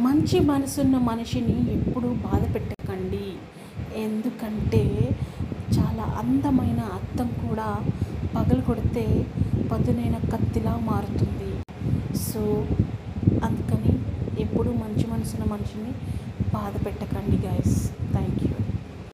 మంచి మనసున్న మనిషిని ఎప్పుడూ బాధ పెట్టకండి. ఎందుకంటే చాలా అందమైన అద్దం కూడా పగలు కొడితే పదునైన కత్తిలా మారుతుంది. సో అందుకని ఎప్పుడూ మంచి మనసున్న మనిషిని బాధ పెట్టకండి గైస్